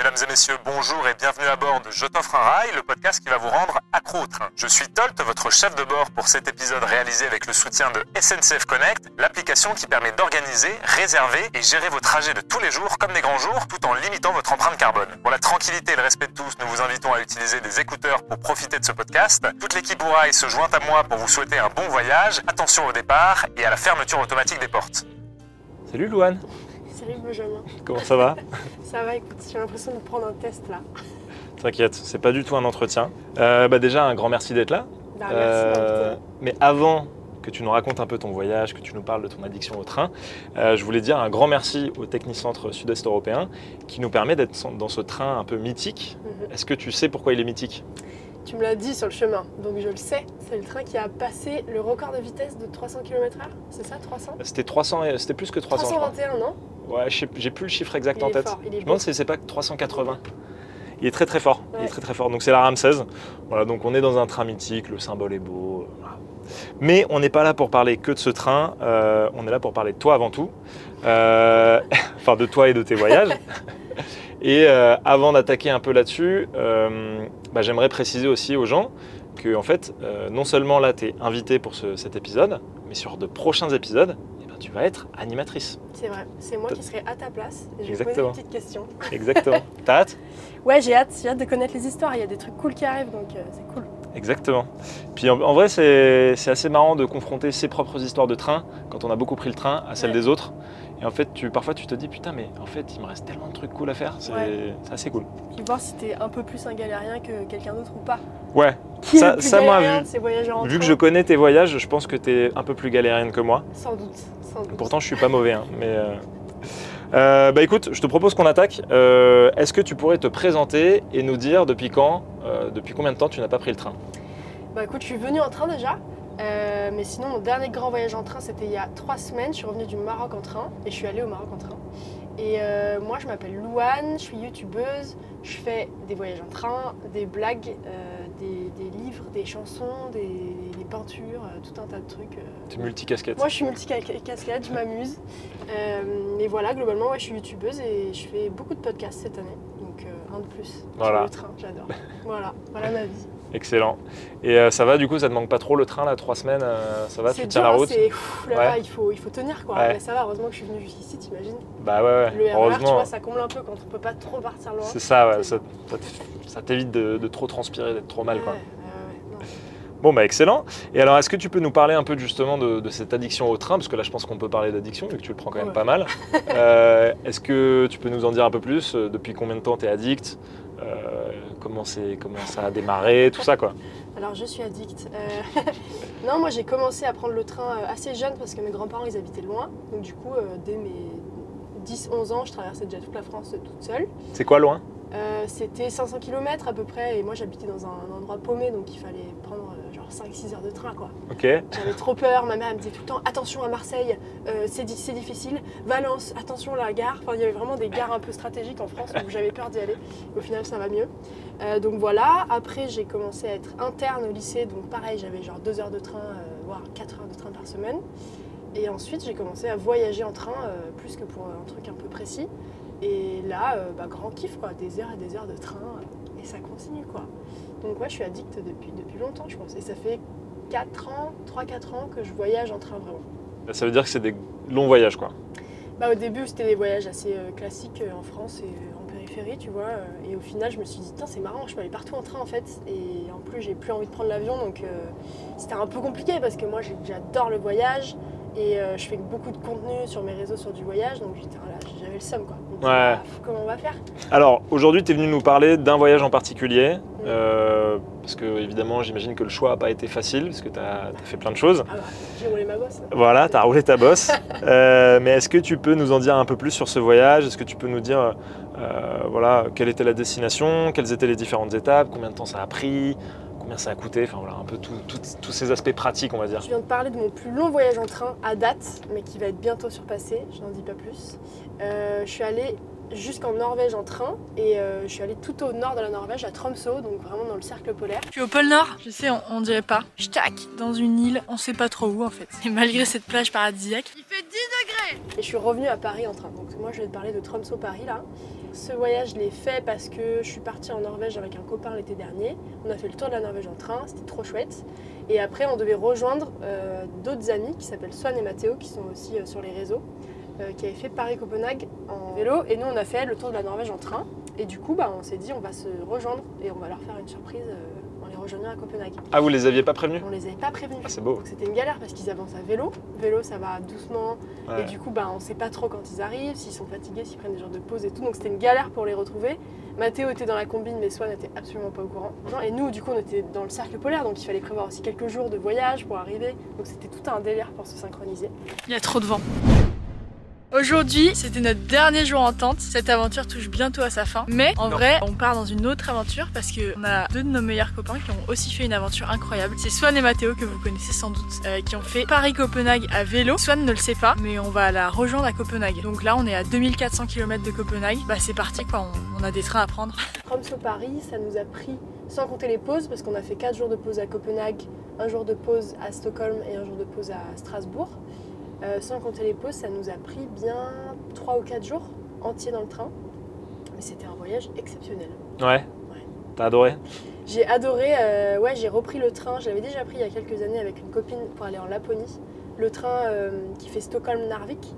Mesdames et messieurs, bonjour et bienvenue à bord de Je t'offre un rail, le podcast qui va vous rendre accro. Je suis Tolt, votre chef de bord pour cet épisode réalisé avec le soutien de SNCF Connect, l'application qui permet d'organiser, réserver et gérer vos trajets de tous les jours comme des grands jours tout en limitant votre empreinte carbone. Pour la tranquillité et le respect de tous, nous vous invitons à utiliser des écouteurs pour profiter de ce podcast. Toute l'équipe au rail se joint à moi pour vous souhaiter un bon voyage, attention au départ et à la fermeture automatique des portes. Salut Louane, Salut Benjamin. comment ça va Ça va, écoute, j'ai l'impression de prendre un test là. T'inquiète, c'est pas du tout un entretien. Euh, bah déjà, un grand merci d'être là. Bah, merci Euh, mais avant que tu nous racontes un peu ton voyage, que tu nous parles de ton addiction au train, euh, je voulais dire un grand merci au Technicentre Sud-Est européen qui nous permet d'être dans ce train un peu mythique. Mhm. Est-ce que tu sais pourquoi il est mythique? Tu me l'as dit sur le chemin, donc je le sais. C'est le train qui a passé le record de vitesse de 300 km/h. C'est ça, 300 C'était 300, et- c'était plus que 300, je crois. 321, non? Ouais, j'ai plus le chiffre exact Il en tête. fort, je me demande si c'est pas 380. Il est très très fort. Il est très très fort. Donc c'est la RAM 16. Voilà, donc on est dans un train mythique, le symbole est beau. voilà. Mais on n'est pas là pour parler que de ce train. euh, on est là pour parler de toi avant tout. Euh, enfin de toi et de tes voyages. Et euh, avant d'attaquer un peu là-dessus, bah, j'aimerais préciser aussi aux gens que en fait, non seulement là tu es invité pour ce- cet épisode, mais sur de prochains épisodes, tu vas être animatrice. C'est vrai, c'est moi qui serai à ta place et je vais poser des petites questions. Exactement. T'as hâte? Ouais, j'ai hâte, j'ai hâte de connaître les histoires. Il y a des trucs cool qui arrivent, donc euh, c'est cool. Exactement. Puis en, en vrai, c'est assez marrant de confronter ses propres histoires de train, quand on a beaucoup pris le train, à celles Ouais. des autres. Et en fait, tu, parfois, tu te dis, putain, mais en fait, il me reste tellement de trucs cool à faire. C'est Ouais. c'est assez cool. Puis voir si t'es un peu plus un galérien que quelqu'un d'autre ou pas. Ouais. Qui Ça- est le plus ça, moi, galérien vu- de ces voyageurs en Vu que je connais tes voyages, je pense que tu es un peu plus galérienne que moi. Sans doute, sans doute. Pourtant, je suis pas mauvais. hein, mais euh, euh, bah écoute, je te propose qu'on attaque. Euh, Est-ce que tu pourrais te présenter et nous dire depuis quand, euh, depuis combien de temps tu n'as pas pris le train? Bah écoute, je suis venue en train déjà. Mais sinon, mon dernier grand voyage en train, c'était il y a trois semaines. Je suis revenue du Maroc en train et je suis allée au Maroc en train. Et moi, je m'appelle Louane, je suis youtubeuse. Je fais des voyages en train, des blagues, des, des livres, des chansons, des, des peintures, euh, tout un tas de trucs. euh. Tu es multicasquette. Moi, je suis multicasquette, je m'amuse. Euh, mais voilà, globalement, ouais, je suis youtubeuse et je fais beaucoup de podcasts cette année. Donc, un de plus. Voilà. Sur le train, j'adore. voilà, voilà ma vie. Excellent. Et euh, ça va du coup, ça te manque pas trop le train là, trois semaines euh, Ça va, tu C'est tiens la route c'est là, là, il, faut, il faut tenir quoi. Ouais. Mais ça va, heureusement que je suis venue jusqu'ici, t'imagines. Bah ouais, ouais. Le RER, tu heureusement. vois, ça comble un peu quand on peut pas trop partir loin. C'est ça, ouais, ça, ça te- ça t'évite de, de trop transpirer, d'être trop mal. Quoi. Ouais, non. Bon, bah excellent. Et alors, est-ce que tu peux nous parler un peu justement de, de cette addiction au train? Parce que là, je pense qu'on peut parler d'addiction, vu que tu le prends quand même Ouais. pas mal. Euh, est-ce que tu peux nous en dire un peu plus? Depuis combien de temps tu es addict? Euh, comment, comment ça a démarré Tout ça, quoi. Alors je suis addict. Euh, non, moi j'ai commencé à prendre le train euh, assez jeune parce que mes grands-parents ils habitaient loin. Donc du coup, euh, dès mes 10-11 ans, je traversais déjà toute la France toute seule. C'est quoi loin? C'était 500 km à peu près et moi j'habitais dans un endroit paumé donc il fallait prendre 5-6 heures de train quoi. Ok. J'avais trop peur, ma mère elle me disait tout le temps attention à Marseille, euh, c'est di- c'est difficile, Valence, attention à la gare. Enfin, il y avait vraiment des gares un peu stratégiques en France où j'avais peur d'y aller. Au final, ça va mieux. Euh, donc voilà, après j'ai commencé à être interne au lycée, donc pareil, j'avais genre 2 heures de train, euh, voire 4 heures de train par semaine. Et ensuite, j'ai commencé à voyager en train, plus que pour un truc un peu précis. Et là, bah, grand kiff quoi, des heures et des heures de train, et ça continue quoi. Donc ouais, je suis addict depuis, depuis longtemps, je pense. Et ça fait 4 ans, 3-4 ans que je voyage en train vraiment. Ça veut dire que c'est des longs voyages, quoi. Bah, au début, c'était des voyages assez euh, classiques euh, en France et euh, en périphérie, tu vois. et au final, je me suis dit, Tain, c'est marrant, je peux aller partout en train en fait. Et en plus, j'ai plus envie de prendre l'avion, donc euh, c'était un peu compliqué parce que moi, j'adore le voyage et euh, je fais beaucoup de contenu sur mes réseaux sur du voyage, donc là, j'avais le seum quoi. Ouais. Ah, comment on va faire? Alors, aujourd'hui, tu es venu nous parler d'un voyage en particulier. Euh, parce que, évidemment, j'imagine que le choix n'a pas été facile, parce que tu as, fait plein de choses. Ah j'ai roulé ma bosse. Voilà, tu as roulé ta bosse. Euh, mais est-ce que tu peux nous en dire un peu plus sur ce voyage? Est-ce que tu peux nous dire euh, voilà, quelle était la destination, quelles étaient les différentes étapes, combien de temps ça a pris, combien ça a coûté? Enfin voilà, un peu tous ces aspects pratiques, on va dire. Je viens de parler de mon plus long voyage en train à date, mais qui va être bientôt surpassé, je n'en dis pas plus. Je suis allée jusqu'en Norvège en train et euh, je suis allée tout au nord de la Norvège, à Tromsø, donc vraiment dans le cercle polaire. Je suis au pôle Nord, je sais, on, on dirait pas. Je tac dans une île, on sait pas trop où en fait. Et malgré cette plage paradisiaque, il fait 10 degrés Et je suis revenue à Paris en train. Donc moi je vais te parler de Tromsø Paris là. Ce voyage, je l'ai fait parce que je suis partie en Norvège avec un copain l'été dernier. On a fait le tour de la Norvège en train, c'était trop chouette. Et après, on devait rejoindre euh, d'autres amis qui s'appellent Swan et Mathéo, qui sont aussi euh, sur les réseaux, euh, qui avaient fait Paris-Copenhague en vélo. Et nous, on a fait le tour de la Norvège en train. Et du coup, bah, on s'est dit, on va se rejoindre et on va leur faire une surprise euh, en les rejoignant à Copenhague. Ah, vous les aviez pas prévenus? On les avait pas prévenus. Ah, c'est beau. Donc c'était une galère parce qu'ils avancent à vélo. Vélo, ça va doucement. Ouais. Et du coup, bah, on sait pas trop quand ils arrivent, s'ils sont fatigués, s'ils prennent des jours de pause et tout. Donc c'était une galère pour les retrouver. Mathéo était dans la combine, mais Swan n'était absolument pas au courant. Non, Et nous, du coup, on était dans le cercle polaire, donc il fallait prévoir aussi quelques jours de voyage pour arriver. Donc c'était tout un délire pour se synchroniser. Il y a trop de vent. Aujourd'hui, c'était notre dernier jour en tente. Cette aventure touche bientôt à sa fin. Mais en Non. vrai, on part dans une autre aventure parce qu'on a deux de nos meilleurs copains qui ont aussi fait une aventure incroyable. C'est Swan et Mathéo que vous connaissez sans doute, euh, qui ont fait Paris-Copenhague à vélo. Swan ne le sait pas, mais on va la rejoindre à Copenhague. Donc là, on est à 2400 km de Copenhague. Bah c'est parti quoi, on, on a des trains à prendre. Tromsø Paris, ça nous a pris, sans compter les pauses, parce qu'on a fait 4 jours de pause à Copenhague, un jour de pause à Stockholm et un jour de pause à Strasbourg. Euh, sans compter les pauses, ça nous a pris bien 3 ou 4 jours entiers dans le train. Mais c'était un voyage exceptionnel. Ouais. T'as adoré J'ai adoré, euh, ouais, j'ai repris le train. Je l'avais déjà pris il y a quelques années avec une copine pour aller en Laponie. Le train euh, qui fait Stockholm-Narvik,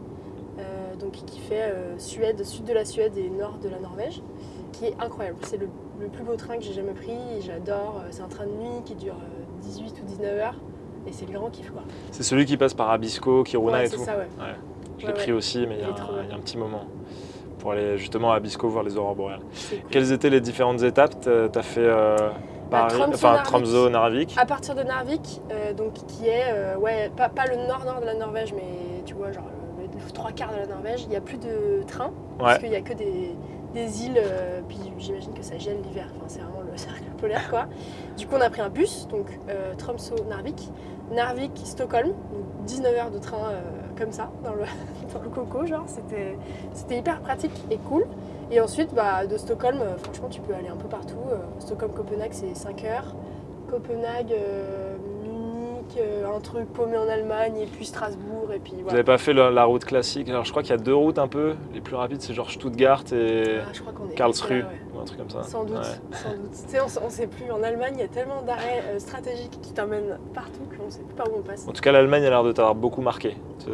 donc qui fait Suède, sud de la Suède et nord de la Norvège, qui est incroyable. C'est le, le plus beau train que j'ai jamais pris. J'adore. C'est un train de nuit qui dure euh, 18 ou 19 heures. Et c'est le grand kiff quoi. C'est celui qui passe par Abisko, Kiruna Ouais, et tout. ça, ouais. Je l'ai pris aussi, mais il y, a un- bien. il y a un petit moment. Pour aller justement à Abisko voir les aurores boréales. Cool. Quelles étaient les différentes étapes? T'as t'as fait euh, Paris, Tromsø, enfin Narvik. Tromsø, Narvik. À partir de Narvik, euh, donc qui est, euh, ouais, pas, pas le nord-nord de la Norvège, mais tu vois, genre le, le trois quarts de la Norvège, il n'y a plus de train, parce qu'il n'y a que des, des îles, euh, puis j'imagine que ça gèle l'hiver, enfin, c'est vraiment le cercle polaire, quoi. Du coup, on a pris un bus, donc euh, Tromsø-Narvik, Narvik-Stockholm, donc 19 heures de train euh, comme ça, dans le, coco, genre, c'était hyper pratique et cool. Et ensuite, bah, de Stockholm, franchement, tu peux aller un peu partout. Stockholm-Copenhague, c'est 5 heures. Copenhague, euh, euh, un truc paumé en Allemagne, et puis Strasbourg, et puis Vous voilà. n'avez pas fait la, la route classique? Alors je crois qu'il y a deux routes un peu. Les plus rapides, c'est genre Stuttgart et Ah, Karlsruhe, ouais. ou un truc comme ça. Sans doute, Ouais. sans doute. Tu sais, on, on sait plus. En Allemagne, il y a tellement d'arrêts euh, stratégiques qui t'emmènent partout qu'on sait plus par où on passe. En tout cas, l'Allemagne a l'air de t'avoir beaucoup marqué.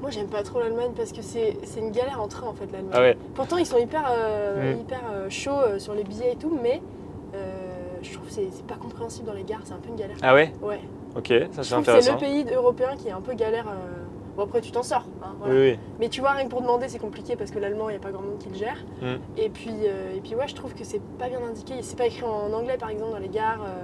Moi, j'aime pas trop l'Allemagne parce que c'est une galère en train, en fait, l'Allemagne. Ah ouais, Pourtant, ils sont hyper, euh, Mm. hyper euh, chauds euh, sur les billets et tout, mais je trouve que c'est pas compréhensible dans les gares, c'est un peu une galère. ah ouais Ouais. Ok, ça c'est que c'est intéressant. le pays européen qui est un peu galère. euh, Bon, après, tu t'en sors. hein, voilà. Oui, oui. Mais tu vois, rien que pour demander, c'est compliqué parce que l'allemand, il n'y a pas grand monde qui le gère. Mm. Et, puis, euh, et puis, ouais, je trouve que c'est pas bien indiqué. C'est pas écrit en anglais, par exemple, dans les gares. euh,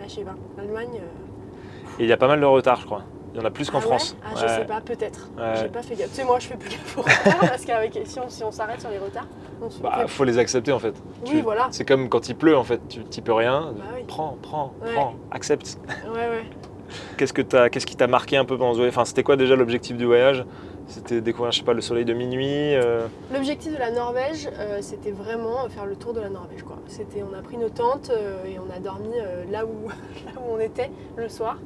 Là, je sais pas. L'Allemagne. euh, Et il y a pas mal de retard, je crois. Il y en a plus qu'en ah ouais? France. Ah, je sais pas, peut-être. Ouais. J'ai pas fait gaffe. Tu sais, moi, je fais plus gaffe aux retards parce qu'avec si on si on s'arrête sur les retards, se Bah, faut les accepter en fait. Oui, tu- voilà. C'est comme quand il pleut en fait, tu t'y peux rien. Bah oui. Prends, prends, Ouais. prends, accepte. Ouais, ouais. Qu'est-ce que t'as, qu'est-ce qui t'a marqué un peu pendant ce voyage? Enfin, c'était quoi déjà l'objectif du voyage? C'était découvrir, je sais pas, le soleil de minuit. euh, L'objectif de la Norvège, euh, c'était vraiment faire le tour de la Norvège. Quoi. C'était, on a pris nos tentes euh, et on a dormi euh, là, où, là où on était le soir.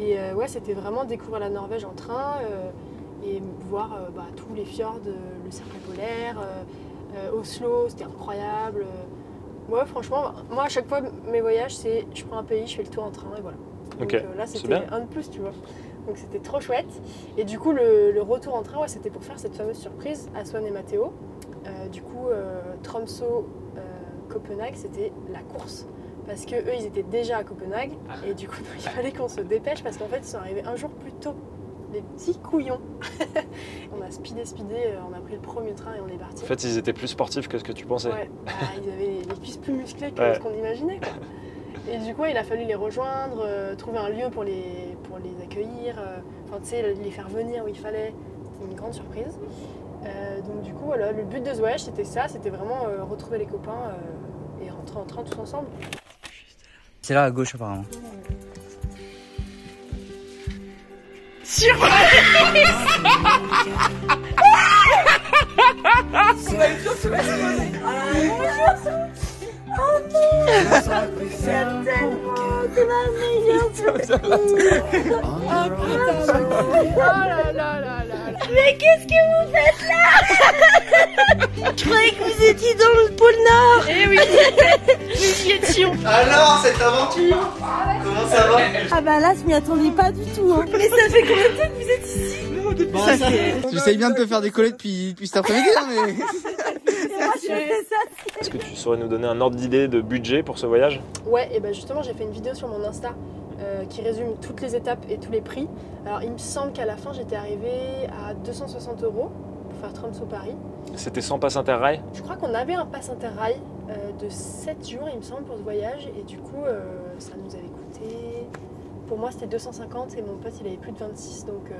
Et euh, ouais, c'était vraiment découvrir la Norvège en train euh, et voir euh, bah, tous les fjords, euh, le cercle polaire, euh, euh, Oslo, c'était incroyable. Ouais, franchement, moi à chaque fois, mes voyages, c'est je prends un pays, je fais le tour en train et voilà. Donc euh, là, c'était un de plus, tu vois. Donc c'était trop chouette. Et du coup, le, le retour en train, ouais, c'était pour faire cette fameuse surprise à Swan et. Euh, du coup, euh, Tromsø, euh, Copenhague, c'était la course. Parce que eux, ils étaient déjà à Copenhague. Et du coup, il fallait qu'on se dépêche parce qu'en fait, ils sont arrivés un jour plus tôt. Les petits couillons. on a speedé, speedé, euh, on a pris le premier train et on est parti. En fait, ils étaient plus sportifs que ce que tu pensais. Ouais, bah, ils avaient les cuisses plus musclées que Ouais. ce qu'on imaginait. quoi. Et du coup, il a fallu les rejoindre, euh, trouver un lieu pour les, pour les accueillir, euh, enfin, tu sais, les faire venir où il fallait. C'était une grande surprise. Euh, donc, du coup, voilà, le but de ce voyage, c'était ça c'était vraiment euh, retrouver les copains euh, et rentrer en train tous ensemble. C'est là à gauche apparemment. Oh là là là là. Mais qu'est-ce que vous faites là? Je croyais que vous étiez dans le pôle Nord Eh oui, nous y étions. Alors, cette aventure Comment ça va Ah bah là, je m'y attendais pas du tout. Hein. Mais ça fait combien de temps que vous êtes ici Bon, ça fait... J'essaye bien de te faire décoller depuis, depuis cet après-midi, hein, mais... Est-ce que tu saurais nous donner un ordre d'idée de budget pour ce voyage Ouais, et ben justement, j'ai fait une vidéo sur mon Insta euh, qui résume toutes les étapes et tous les prix. Alors, il me semble qu'à la fin, j'étais arrivée à 260 euros pour faire Tromsø-Paris. C'était sans passe interrail? Je crois qu'on avait un pass interrail euh, de 7 jours, il me semble, pour ce voyage. Et du coup, euh, ça nous avait coûté. Pour moi, c'était 250 et mon pote, il avait plus de 26, donc euh,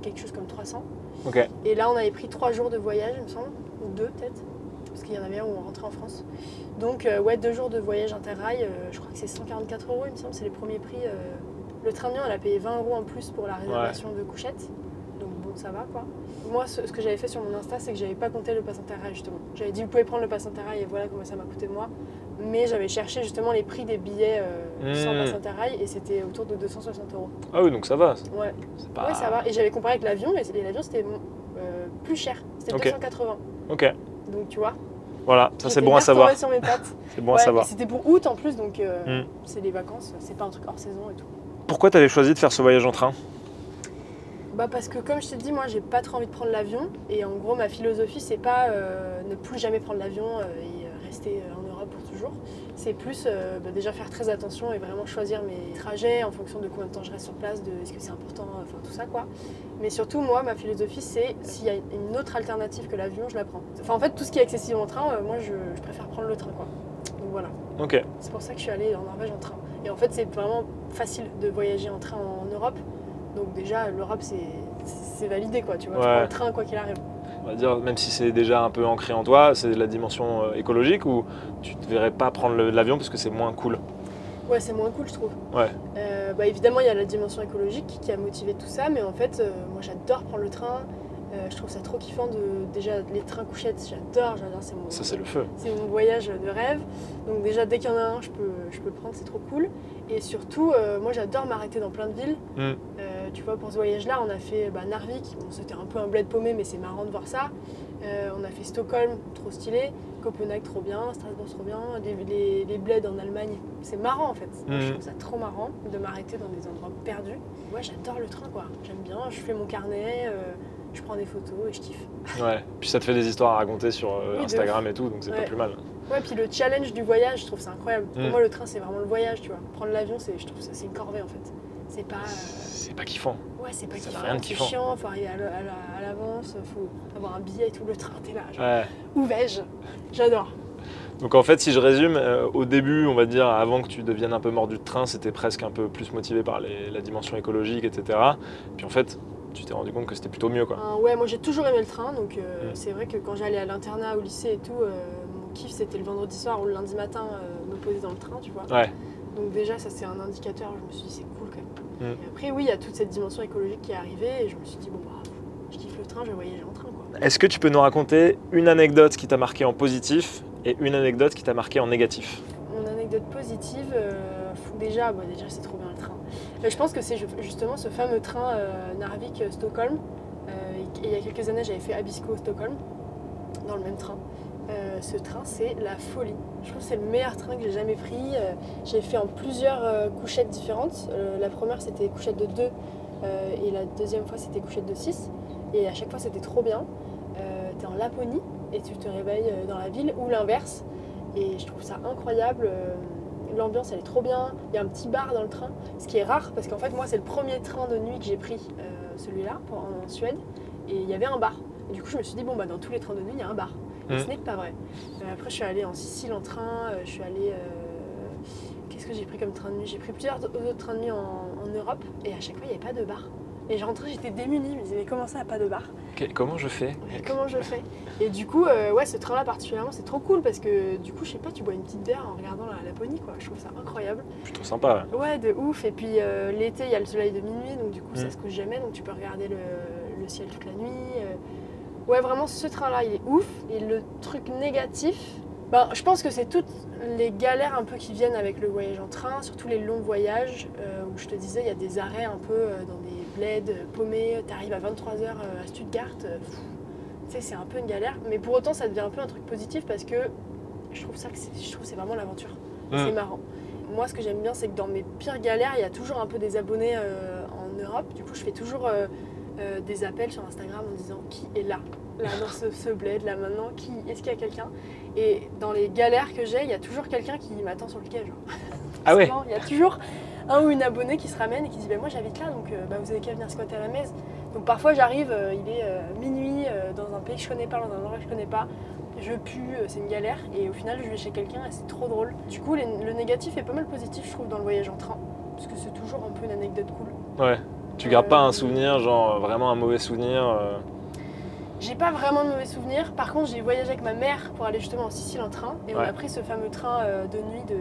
quelque chose comme 300. Ok. Et là, on avait pris 3 jours de voyage, il me semble, ou 2 peut-être, parce qu'il y en avait un où on rentrait en France. Donc, ouais, 2 jours de voyage interrail, je crois que c'est 144 euros, il me semble, c'est les premiers prix. Le train de nuit, elle a payé 20 euros en plus pour la réservation de couchette. Donc bon, ça va quoi. Moi, ce, ce que j'avais fait sur mon Insta, c'est que j'avais pas compté le pass interrail justement. J'avais dit, vous pouvez prendre le pass interrail et voilà comment ça m'a coûté moi. Mais j'avais cherché justement les prix des billets euh, sans Mmh. pass interrail et c'était autour de 260 euros. Ah oui, donc ça va. Ouais. C'est pas... Ouais, ça va. Et j'avais comparé avec l'avion, et et l'avion c'était euh, plus cher. C'était Ok. 280. Ok. Donc tu vois. Voilà, ça c'est bon à savoir. C'est bon à savoir. C'était pour août en plus, donc euh, Mm. c'est les vacances, c'est pas un truc hors saison et tout. Pourquoi t'avais choisi de faire ce voyage en train? Bah parce que comme je t'ai dit, moi j'ai pas trop envie de prendre l'avion. Et en gros, ma philosophie c'est pas euh, ne plus jamais prendre l'avion euh, et euh, rester en Europe pour toujours. C'est plus euh, bah, déjà faire très attention et vraiment choisir mes trajets en fonction de combien de temps je reste sur place, de est-ce que c'est important, enfin tout ça quoi. Mais surtout, moi, ma philosophie c'est s'il y a une autre alternative que l'avion, je la prends. Enfin en fait, tout ce qui est accessible en train, moi je, je préfère prendre le train quoi. Donc voilà. Ok. C'est pour ça que je suis allée en Norvège en train. Et en fait, c'est vraiment facile de voyager en train en Europe. Donc déjà, l'Europe, c'est c'est validé, quoi. Tu vois, tu Ouais. prends le train quoi qu'il arrive. On va dire, même si c'est déjà un peu ancré en toi, c'est la dimension euh, écologique ou tu ne verrais pas prendre l'avion parce que c'est moins cool? Ouais, c'est moins cool, je trouve. Ouais. Euh, bah, évidemment, il y a la dimension écologique qui a motivé tout ça, mais en fait, euh, moi, j'adore prendre le train. Je trouve ça trop kiffant de déjà les trains couchettes. J'adore, j'adore. C'est mon, Ça, c'est le feu. c'est mon voyage de rêve. Donc déjà, dès qu'il y en a un, je peux, je peux le prendre, c'est trop cool. Et surtout, moi, j'adore m'arrêter dans plein de villes. Mm. Tu vois, pour ce voyage-là, on a fait bah, Narvik. Bon, c'était un peu un bled paumé, mais c'est marrant de voir ça. Euh, on a fait Stockholm, trop stylé. Copenhague, trop bien. Strasbourg, trop bien. Les, les, les bleds en Allemagne, c'est marrant en fait. Moi, je Mm. trouve ça trop marrant de m'arrêter dans des endroits perdus. Ouais, j'adore le train, quoi. J'aime bien. Je fais mon carnet, euh, je prends des photos et je kiffe. Ouais. Puis ça te fait des histoires à raconter sur euh, Oui, Instagram et tout, donc c'est pas plus mal. Ouais, puis le challenge du voyage, je trouve ça incroyable. Pour Mm. moi, le train, c'est vraiment le voyage, tu vois. Prendre l'avion, c'est, je trouve ça, c'est une corvée en fait. C'est pas. C'est pas kiffant. Ouais, c'est pas Ça kiffant, rien de kiffant. chiant, faut arriver à l'avance, faut avoir un billet et tout, le train, t'es là. Genre, Ouais. Où vais-je? J'adore. Donc en fait, si je résume, euh, au début, on va dire, avant que tu deviennes un peu mordu de train, c'était presque un peu plus motivé par les- la dimension écologique, etc. Puis en fait, tu t'es rendu compte que c'était plutôt mieux, quoi. Euh, ouais, moi j'ai toujours aimé le train, donc euh, Mm. c'est vrai que quand j'allais à l'internat, au lycée et tout, mon kiff c'était le vendredi soir ou le lundi matin me poser dans le train, tu vois. Ouais. Donc déjà, ça c'est un indicateur, je me suis dit c'est cool quand même. Mm. Et après, oui, il y a toute cette dimension écologique qui est arrivée et je me suis dit, bon bah, je kiffe le train, je vais voyager en train quoi. Est-ce que tu peux nous raconter une anecdote qui t'a marqué en positif et une anecdote qui t'a marqué en négatif? Mon anecdote positive, euh, déjà, bah, déjà c'est trop bien le train. Mais je pense que c'est ju- justement ce fameux train euh, Narvik-Stockholm. Euh, il y a quelques années, j'avais fait Abisko-Stockholm dans le même train. Euh, ce train, c'est la folie. Je trouve que c'est le meilleur train que j'ai jamais pris. Euh, j'ai fait en plusieurs euh, couchettes différentes. La première, c'était couchette de 2 et la deuxième fois, c'était couchette de 6. Et à chaque fois, c'était trop bien. T'es en Laponie et tu te réveilles dans la ville ou l'inverse. Et je trouve ça incroyable. L'ambiance, elle est trop bien. Il y a un petit bar dans le train, ce qui est rare parce qu'en fait, moi, c'est le premier train de nuit que j'ai pris, celui-là, pour- en Suède. Et il y avait un bar. Et du coup, je me suis dit, bon, bah, dans tous les trains de nuit, il y a un bar. Ce n'est pas vrai. Euh, après, je suis allée en Sicile en train. euh, je suis allée. euh, Qu'est-ce que j'ai pris comme train de nuit? J'ai pris plusieurs autres trains de nuit en, en Europe. Et à chaque fois, il n'y avait pas de bar. Et je rentrais, j'étais démunie. Je me disais, mais comment ça, pas de bar? Ok, Comment je fais? Mais comment je fais? Et du coup, euh, ouais, ce train-là particulièrement, c'est trop cool parce que du coup, je sais pas, tu bois une petite bière en regardant la Laponie, quoi. Je trouve ça incroyable. Plutôt sympa. ouais. Ouais, de ouf. Et puis euh, l'été, il y a le soleil de minuit, donc du coup, ça Mm. se couche jamais, donc tu peux regarder le, le ciel toute la nuit. euh. Ouais, vraiment, ce train-là, il est ouf. Et le truc négatif, Ben, je pense que c'est toutes les galères un peu qui viennent avec le voyage en train, surtout les longs voyages, euh, où je te disais, il y a des arrêts un peu euh, dans des bleds euh, paumés, t'arrives à 23h à Stuttgart, tu sais, c'est un peu une galère, mais pour autant ça devient un peu un truc positif parce que je trouve ça que c'est, je trouve que c'est vraiment l'aventure, c'est marrant. Moi ce que j'aime bien c'est que dans mes pires galères, il y a toujours un peu des abonnés en Europe, du coup je fais toujours euh, des appels sur Instagram en disant qui est là, là dans ce, ce bled, là maintenant, qui, est-ce qu'il y a quelqu'un? Et dans les galères que j'ai, il y a toujours quelqu'un qui m'attend sur le quai. Genre. Ah ouais? Il y a toujours un ou une abonnée qui se ramène et qui dit bah, Moi j'habite là, donc euh, bah, vous avez qu'à venir squatter à la messe. Donc parfois j'arrive, euh, il est minuit dans un pays que je connais pas, dans un endroit que je connais pas. Je pue, c'est une galère. Et au final, je vais chez quelqu'un et c'est trop drôle. Du coup, les- le négatif est pas mal positif, je trouve, dans le voyage en train. Parce que c'est toujours un peu une anecdote cool. Ouais. Tu gardes pas Euh, un souvenir, genre vraiment un mauvais souvenir euh, J'ai pas vraiment de mauvais souvenirs. Par contre, j'ai voyagé avec ma mère pour aller justement en Sicile en train. Et on a pris ce fameux train euh, de nuit de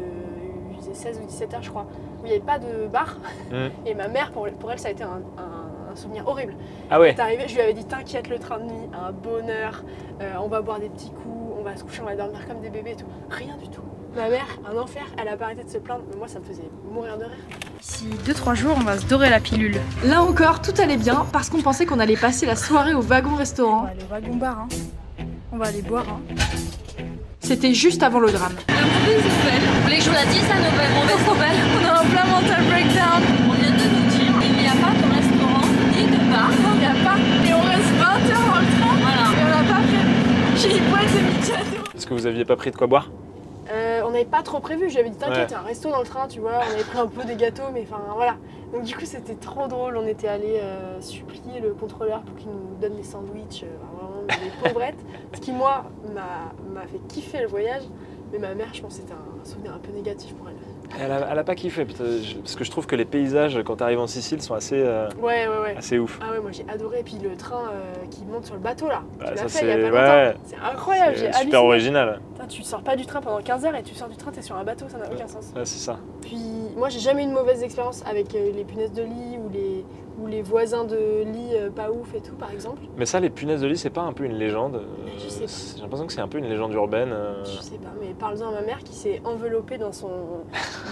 il faisait 16 ou 17 heures, je crois, où il n'y avait pas de bar. Mm. Et ma mère, pour, pour elle, ça a été un, un- un souvenir horrible. Ah ouais arrivé, je lui avais dit T'inquiète, le train de nuit, un bonheur. euh, on va boire des petits coups, on va se coucher, on va dormir comme des bébés et tout. Rien du tout. Ma mère, un enfer, elle a pas arrêté de se plaindre. Mais moi, ça me faisait mourir de rire. D'ici 2-3 jours, on va se dorer la pilule. Là encore, tout allait bien parce qu'on pensait qu'on allait passer la soirée au On wagon-restaurant. va aller au wagon bar. Hein. On va aller boire. Hein. C'était juste avant le drame. Mauvaise nouvelle. Vous voulez que je vous la dise, la nouvelle mauvaise nouvelle On a un plein mental breakdown. On vient de nous dire qu'il n'y a pas de restaurant ni de bar. Il n'y a pas. Et on reste 20 heures dans le train. Voilà. Et on n'a pas prévu. J'ai une boîte de. Parce que vous aviez pas pris de quoi boire? On n'avait pas trop prévu. Je lui avais dit T'inquiète, Ouais. un resto dans le train, tu vois. On avait pris un peu des gâteaux, mais enfin voilà. Donc du coup, c'était trop drôle. On était allé euh, supplier le contrôleur pour qu'il nous donne des sandwichs, euh, vraiment des pauvrettes. Ce qui, moi, m'a m'a fait kiffer le voyage. Mais ma mère, je pense que c'était un souvenir un peu négatif pour elle. Elle a, elle a pas kiffé, parce que je trouve que les paysages quand tu arrives en Sicile sont assez, euh, Ouais, ouais, ouais. assez ouf. Ah ouais, moi j'ai adoré. Et puis le train euh, qui monte sur le bateau là, Bah, tu fait il y a c'est- pas incroyable, j'ai C'est super original. Putain, tu sors pas du train pendant 15 heures et tu sors du train, t'es sur un bateau, ça n'a aucun sens. Ouais, c'est ça. Puis moi j'ai jamais eu une mauvaise expérience avec euh, les punaises de lit ou les, ou les voisins de lit euh, pas ouf et tout par exemple. Mais ça, les punaises de lit, c'est pas un peu une légende euh, Je sais pas. J'ai l'impression que c'est un peu une légende urbaine. euh. Je sais pas, mais parle-en à ma mère qui s'est enveloppée dans son,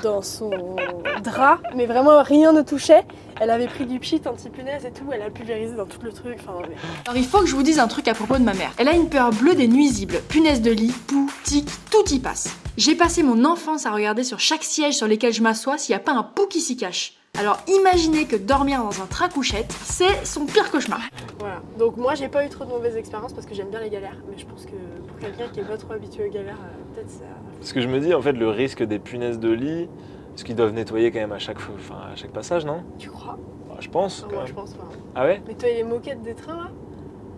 dans son drap, mais vraiment rien ne touchait. Elle avait pris du pchit anti-punaise et tout, elle a pulvérisé dans tout le truc. Enfin, mais- Alors il faut que je vous dise un truc à propos de ma mère. Elle a une peur bleue des nuisibles, punaises de lit, poux, tiques, tout y passe. J'ai passé mon enfance à regarder sur chaque siège sur lesquels je m'assois s'il n'y a pas un pou qui s'y cache. Alors imaginez que dormir dans un train couchette, c'est son pire cauchemar. Voilà. Donc moi j'ai pas eu trop de mauvaises expériences parce que j'aime bien les galères. Mais je pense que pour quelqu'un qui est pas trop habitué aux galères, euh, peut-être ça. Parce que je me dis, en fait, le risque des punaises de lit, parce qu'ils doivent nettoyer quand même à chaque, fois- enfin, à chaque passage, non? Tu crois? Bah, Je pense. Non, quand Moi même. je pense pas. Ah ouais? Mais toi, les moquettes des trains là?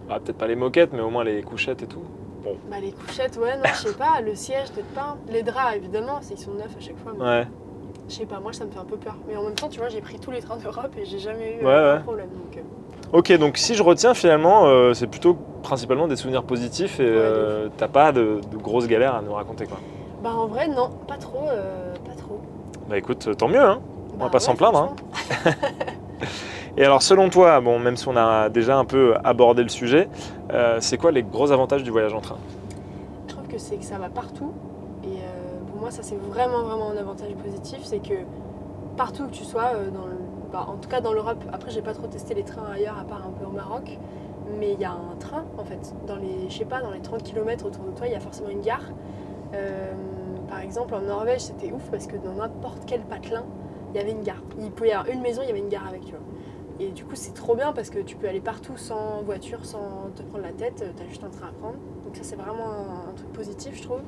Bah, Peut-être pas les moquettes, mais au moins les couchettes et tout. Bah les couchettes, ouais, non, je sais pas. Le siège, peut-être pas. Les draps, évidemment, c'est- ils sont neufs à chaque fois. Mais Ouais. Je sais pas, moi ça me fait un peu peur. Mais en même temps, tu vois, j'ai pris tous les trains d'Europe et j'ai jamais eu Ouais, euh, problème. Donc, euh, Ok, donc si je retiens finalement, euh, c'est plutôt principalement des souvenirs positifs et Ouais, euh, t'as pas de, de grosses galères à nous raconter quoi. Bah en vrai, non, pas trop. pas trop. Bah écoute, tant mieux hein. Bah, va pas s'en plaindre, hein. Et alors selon toi, bon même si on a déjà un peu abordé le sujet, c'est quoi les gros avantages du voyage en train? Je trouve que c'est que ça va partout. Euh, ça c'est vraiment vraiment un avantage positif, c'est que partout où tu sois, euh, dans le- bah, en tout cas dans l'Europe, après j'ai pas trop testé les trains ailleurs à part un peu au Maroc, mais il y a un train en fait. Dans les, je sais pas, dans les 30 km autour de toi, il y a forcément une gare. Euh, par exemple en Norvège c'était ouf parce que dans n'importe quel patelin, il y avait une gare. Il pouvait y avoir une maison, il y avait une gare avec, tu vois. Et du coup, c'est trop bien parce que tu peux aller partout sans voiture, sans te prendre la tête. Tu as juste un train à prendre. Donc, ça, c'est vraiment un truc positif, je trouve.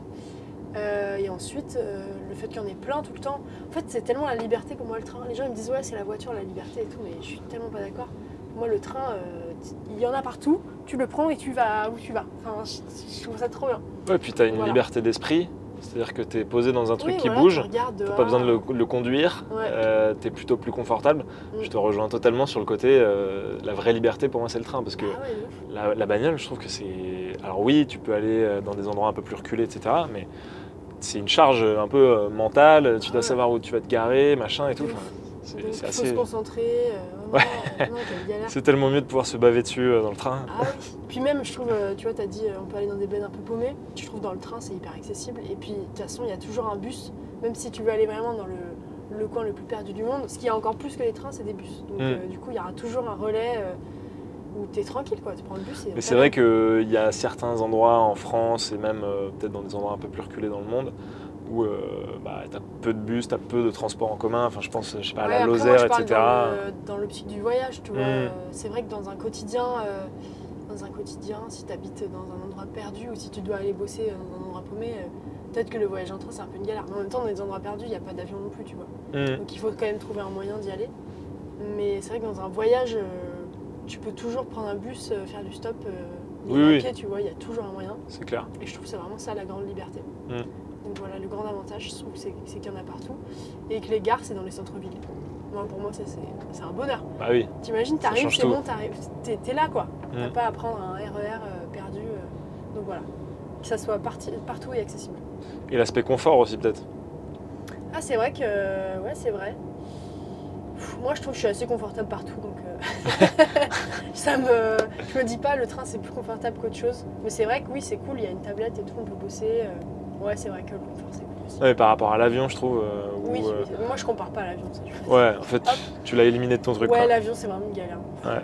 Euh, et ensuite, euh, le fait qu'il y en ait plein tout le temps. En fait, c'est tellement la liberté pour moi, le train. Les gens ils me disent, ouais, c'est la voiture, la liberté et tout. Mais je suis tellement pas d'accord. Moi, le train, euh, il y en a partout. Tu le prends et tu vas où tu vas. Enfin, je, je trouve ça trop bien. Ouais, puis t'as une Voilà. liberté d'esprit, c'est-à-dire que t'es posé dans un truc Oui, qui voilà, bouge, tu dehors. pas besoin de le, le conduire, Ouais. euh, t'es plutôt plus confortable. Mm. Je te rejoins totalement sur le côté, euh, la vraie liberté pour moi c'est le train parce que Ah la, la bagnole, je trouve que c'est. Alors oui, tu peux aller dans des endroits un peu plus reculés, etc. Mais c'est une charge un peu euh, mentale. Tu dois Ouais. savoir où tu vas te garer, machin et tout. Enfin, C'est se concentrer. euh, euh, non, galère. C'est tellement mieux de pouvoir se baver dessus euh, dans le train. Ah oui. Puis même, je trouve, euh, tu vois, t'as dit, euh, on peut aller dans des bleds un peu paumés. Je trouve dans le train, c'est hyper accessible. Et puis, de toute façon, il y a toujours un bus, même si tu veux aller vraiment dans le, le coin le plus perdu du monde. Ce qui est encore plus que les trains, c'est des bus. Donc, Mm. euh, du coup, il y aura toujours un relais où t'es tranquille, quoi. Tu prends le bus et. Mais c'est vrai qu'il y a certains endroits en France et même euh, peut-être dans des endroits un peu plus reculés dans le monde où euh, bah, tu as peu de bus, tu as peu de transports en commun. Enfin, je pense, je sais pas, à la moi, Lozère, etc. Dans l'optique du voyage, tu vois. Mm. Euh, C'est vrai que dans un quotidien, euh, dans un quotidien, si tu habites dans un endroit perdu ou si tu dois aller bosser dans un endroit paumé, peut-être que le voyage en train c'est un peu une galère. Mais en même temps, dans les endroits perdus, il n'y a pas d'avion non plus, tu vois. Mm. Donc il faut quand même trouver un moyen d'y aller. Mais c'est vrai que dans un voyage, tu peux toujours prendre un bus, euh, faire du stop, euh, Oui, oui. pied, tu vois, il y a toujours un moyen. C'est clair. Et je trouve que c'est vraiment ça la grande liberté. Mm. Donc voilà, le grand avantage, je trouve, c'est c'est qu'il y en a partout. Et que les gares, c'est dans les centres-villes. Moi, pour moi, ça, c'est c'est un bonheur. Bah oui. T'imagines, t'arrives, c'est tout. bon, t'arrives, t'es t'es là quoi. T'as Mm. pas à prendre un RER euh, perdu. donc voilà. Que ça soit parti- partout et accessible. Et l'aspect confort aussi, peut-être. Ah, c'est vrai que. Ouais, c'est vrai. Pff, Moi, je trouve que je suis assez confortable partout. Donc ça me. Je me dis pas, le train, c'est plus confortable qu'autre chose. Mais c'est vrai que oui, c'est cool, il y a une tablette et tout, on peut bosser. euh, Ouais, c'est vrai que le confort, c'est aussi. Ouais, mais par rapport à l'avion, je trouve. euh, où, Oui, euh, moi je compare pas à l'avion. Ouais, en fait, tu, tu l'as éliminé de ton truc. Ouais, l'avion c'est vraiment une galère. Ouais.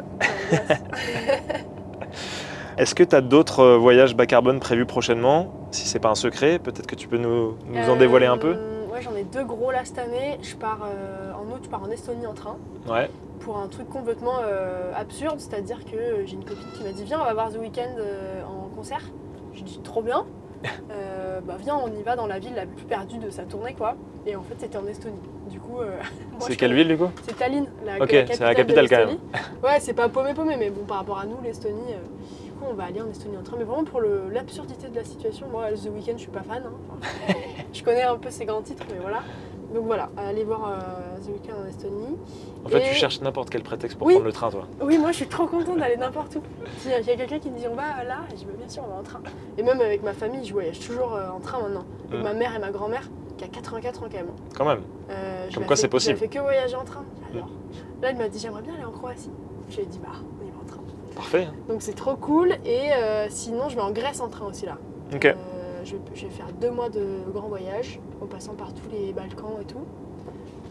Est-ce que tu as d'autres voyages bas carbone prévus prochainement? Si c'est pas un secret, peut-être que tu peux nous, nous en dévoiler un peu Ouais, j'en ai deux gros là cette année. Je pars euh, en août, je pars en Estonie en train Ouais. Pour un truc complètement euh, absurde, c'est-à-dire que euh, j'ai une copine qui m'a dit viens on va voir The Weeknd euh, en concert. Je dis trop bien. Bah viens on y va dans la ville la plus perdue de sa tournée quoi. Et en fait c'était en Estonie. Du coup. C'est quelle ville du coup? C'est Tallinn, la, Ok, la c'est la capitale, capitale, de quand l'Estonie. Ouais, c'est pas paumé paumé, mais bon, par rapport à nous, l'Estonie, du coup, on va aller en Estonie en train. Mais vraiment pour l'absurdité de la situation, moi, The Weeknd, je suis pas fan. hein. Enfin, je connais un peu ses grands titres, mais voilà. Donc voilà, aller voir euh, The Weeknd en Estonie. En fait, Et- tu cherches n'importe quel prétexte pour Oui. prendre le train, toi. Oui, moi, je suis trop contente d'aller n'importe où. S'il y a quelqu'un qui me dit on va là, je dis bien sûr, on va en train. Et même avec ma famille, je voyage toujours euh, en train maintenant. Avec Mm. ma mère et ma grand-mère, qui a 84 ans quand même. Quand même. Euh, je Comme quoi, c'est possible. Je fait que voyager en train. J'adore. Là, il m'a dit j'aimerais bien aller en Croatie. Je lui ai dit bah, on y va en train. Parfait. Donc c'est trop cool. Et euh, sinon, je vais en Grèce en train aussi là. Ok. Euh, je, je vais faire deux mois de grand voyage en passant par tous les Balkans et tout.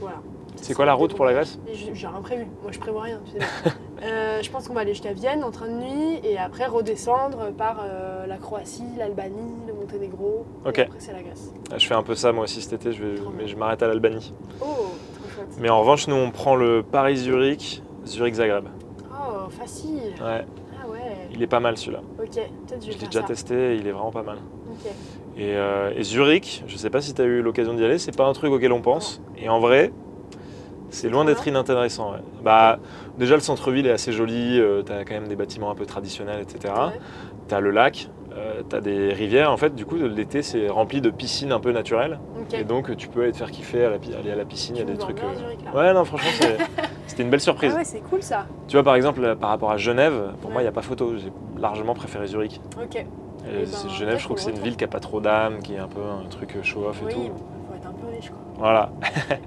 Voilà. C'est quoi la route pour la Grèce J'ai rien prévu. Moi, je prévois rien. tu sais. Euh, je pense qu'on va aller jusqu'à Vienne en train de nuit et après redescendre par euh, la Croatie, l'Albanie, le Monténégro. Ok. Et après, c'est la Grèce. Je fais un peu ça moi aussi cet été, je vais- mais je m'arrête à l'Albanie. Oh, trop chouette. Mais en revanche, nous, on prend le Paris-Zurich, Zurich-Zagreb. Oh, facile. Ah ouais. Il est pas mal celui-là. Ok, peut-être je l'ai déjà ça. testé il est vraiment pas mal. Et, euh, et Zurich, je sais pas si tu as eu l'occasion d'y aller, c'est pas un truc auquel on pense. Et en vrai, c'est loin d'être inintéressant. ouais. Bah, déjà, le centre-ville est assez joli, tu as quand même des bâtiments un peu traditionnels, etc. Ouais. Tu as le lac, tu as des rivières. En fait, du coup, l'été, c'est rempli de piscines un peu naturelles. Et donc, tu peux aller te faire kiffer, à la pi- aller à la piscine, il y a des trucs. bien euh, Zurich. Ouais, non, franchement, c'est- c'était une belle surprise. Ah ouais, c'est cool ça. Tu vois, par exemple, euh, par rapport à Genève, pour moi, il n'y a pas photo. J'ai largement préféré Zurich. Ok. Et ben, Genève, je trouve que c'est une le ville qui n'a pas trop d'âme, qui est un peu un truc euh, show-off et Oui, tout. faut être un peu riche quoi. Voilà.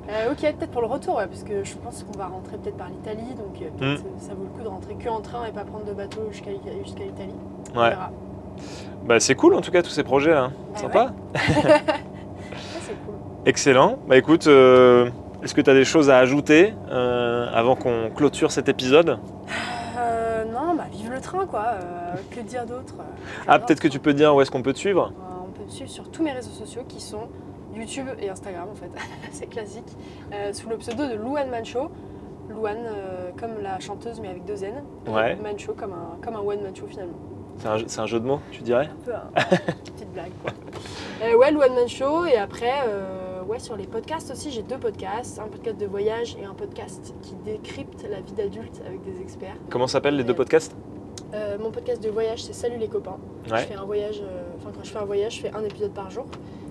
Euh, ok, peut-être pour le retour, ouais, parce que je pense qu'on va rentrer peut-être par l'Italie, donc euh, peut-être Mm. ça vaut le coup de rentrer que en train et pas prendre de bateau jusqu'à jusqu'à l'Italie. Ouais. Bah, c'est cool en tout cas tous ces projets là. Ah Sympa. Ouais, c'est cool. Excellent. Bah écoute, euh, est-ce que tu as des choses à ajouter euh, avant qu'on clôture cet épisode? Euh, non, bah vive le train quoi. euh, que dire d'autre euh, Ah, peut-être que tu peux dire où est-ce qu'on peut te suivre? On peut me suivre sur tous mes réseaux sociaux qui sont YouTube et Instagram en fait, c'est classique, sous le pseudo de Louane Mancho. Louane comme la chanteuse mais avec deux N. Ouais. Mancho comme un, comme un one man show finalement. C'est un, jeu- c'est un jeu de mots, tu dirais? Un peu une petite blague quoi. Ouais, le one man show et après ouais sur les podcasts aussi j'ai deux podcasts, un podcast de voyage et un podcast qui décrypte la vie d'adulte avec des experts. Comment s'appellent les deux Ouais. podcasts? Euh, mon podcast de voyage c'est Salut les copains. Je fais un voyage, euh, enfin quand je fais un voyage je fais un épisode par jour.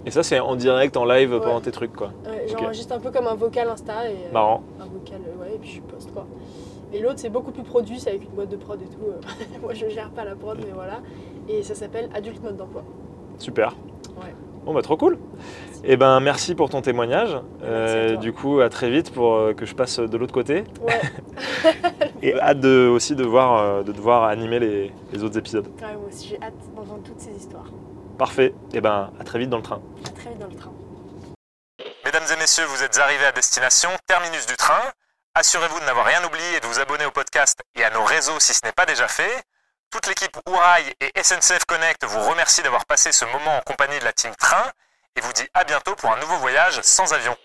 Et ça, c'est en direct, en live Ouais. pendant tes trucs quoi. Ouais. J'enregistre un peu comme un vocal Insta et euh, Marrant. un vocal euh, ouais et puis je poste quoi. Et l'autre c'est beaucoup plus produit, c'est avec une boîte de prod et tout. euh. Moi je gère pas la prod mais voilà. Et ça s'appelle Adulte mode d'emploi. Super. Ouais. Bon bah trop cool. Et ben merci pour ton témoignage. Euh, du coup à très vite pour euh, que je passe de l'autre côté. Ouais, Et hâte de, aussi de voir euh, de devoir animer les, les autres épisodes. ouais, moi aussi j'ai hâte d'entendre toutes ces histoires. Parfait. Et ben à très vite dans le train. À très vite dans le train. Mesdames et messieurs, vous êtes arrivés à destination, terminus du train. Assurez-vous de n'avoir rien oublié et de vous abonner au podcast et à nos réseaux si ce n'est pas déjà fait. Toute l'équipe Ourail et SNCF Connect vous remercie d'avoir passé ce moment en compagnie de la team Train et vous dit à bientôt pour un nouveau voyage sans avion.